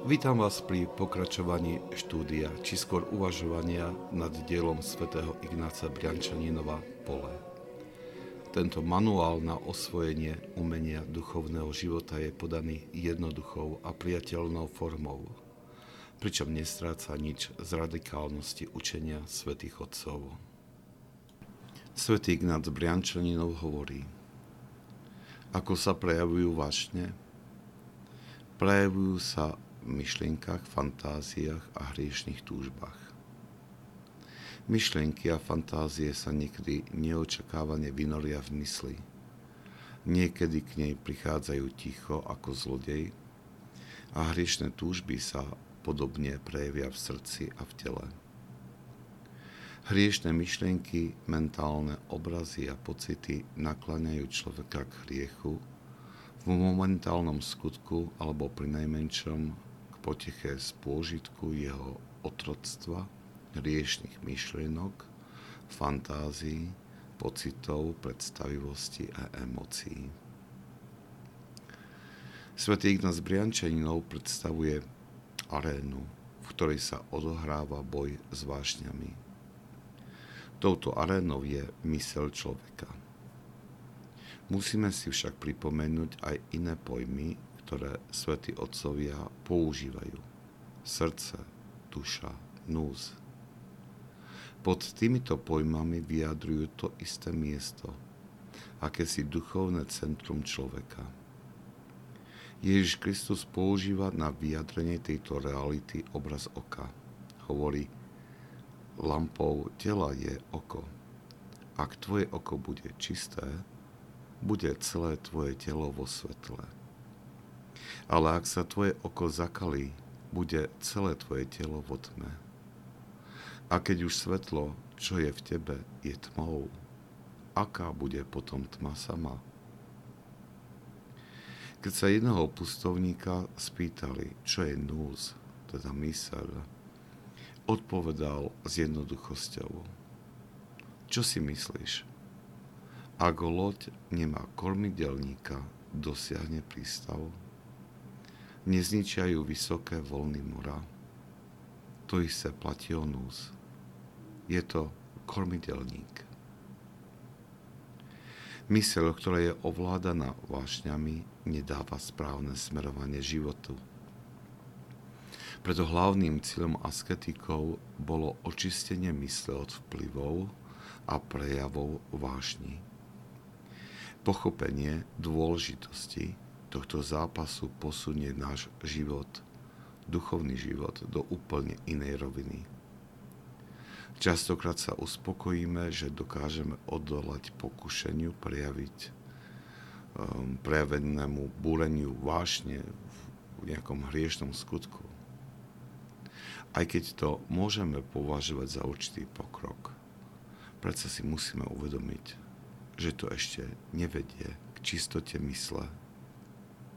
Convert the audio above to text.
Vítam vás pri pokračovaní štúdia, či skôr uvažovania nad dielom svätého Ignáca Briančaninova Pole. Tento manuál na osvojenie umenia duchovného života je podaný jednoduchou a priateľnou formou, pričom nestráca nič z radikálnosti učenia svätých Otcov. Svetý Ignác Briančaninov hovorí, ako sa prejavujú vášne? Prejavujú sa myšlienkach, fantáziách a hriešných túžbách. Myšlienky a fantázie sa niekedy neočakávane vynoria v mysli. Niekedy k nej prichádzajú ticho ako zlodej a hriešne túžby sa podobne prejavia v srdci a v tele. Hriešne myšlienky, mentálne obrazy a pocity nakláňajú človeka k hriechu v momentálnom skutku alebo pri najmenšom poteche z pôžitku jeho otroctva, riešných myšlienok, fantázií, pocitov, predstavivosti a emócií. Svetý Ignác Briančaninov predstavuje arénu, v ktorej sa odohráva boj s vášňami. Touto arénou je mysel človeka. Musíme si však pripomenúť aj iné pojmy, ktoré svätí otcovia používajú. Srdce, duša, núz. Pod týmito pojmami vyjadrujú to isté miesto, akési duchovné centrum človeka. Ježiš Kristus používa na vyjadrenie tejto reality obraz oka. Hovorí, lampou tela je oko. Ak tvoje oko bude čisté, bude celé tvoje telo vo svetle. Ale ak sa tvoje oko zakalí, bude celé tvoje telo vo tme. A keď už svetlo, čo je v tebe, je tmou, aká bude potom tma sama? Keď sa jedného pustovníka spýtali, čo je núz, teda myseľ, odpovedal s jednoduchosťou. Čo si myslíš? Ak loď nemá kormidelníka, dosiahne prístav? Nezničia ju vysoké voľny mora. To isté platí o núz. Je to kormidelník. Mysel, ktorá je ovládaná vášňami, nedáva správne smerovanie životu. Preto hlavným cieľom asketikov bolo očistenie mysle od vplyvov a prejavov vášni. Pochopenie dôležitosti tohto zápasu posunie náš život, duchovný život, do úplne inej roviny. Častokrát sa uspokojíme, že dokážeme odolať pokušeniu prejaviť um, prejavenému búreniu vášne v nejakom hriešnom skutku. Aj keď to môžeme považovať za určitý pokrok, predsa si musíme uvedomiť, že to ešte nevedie k čistote mysle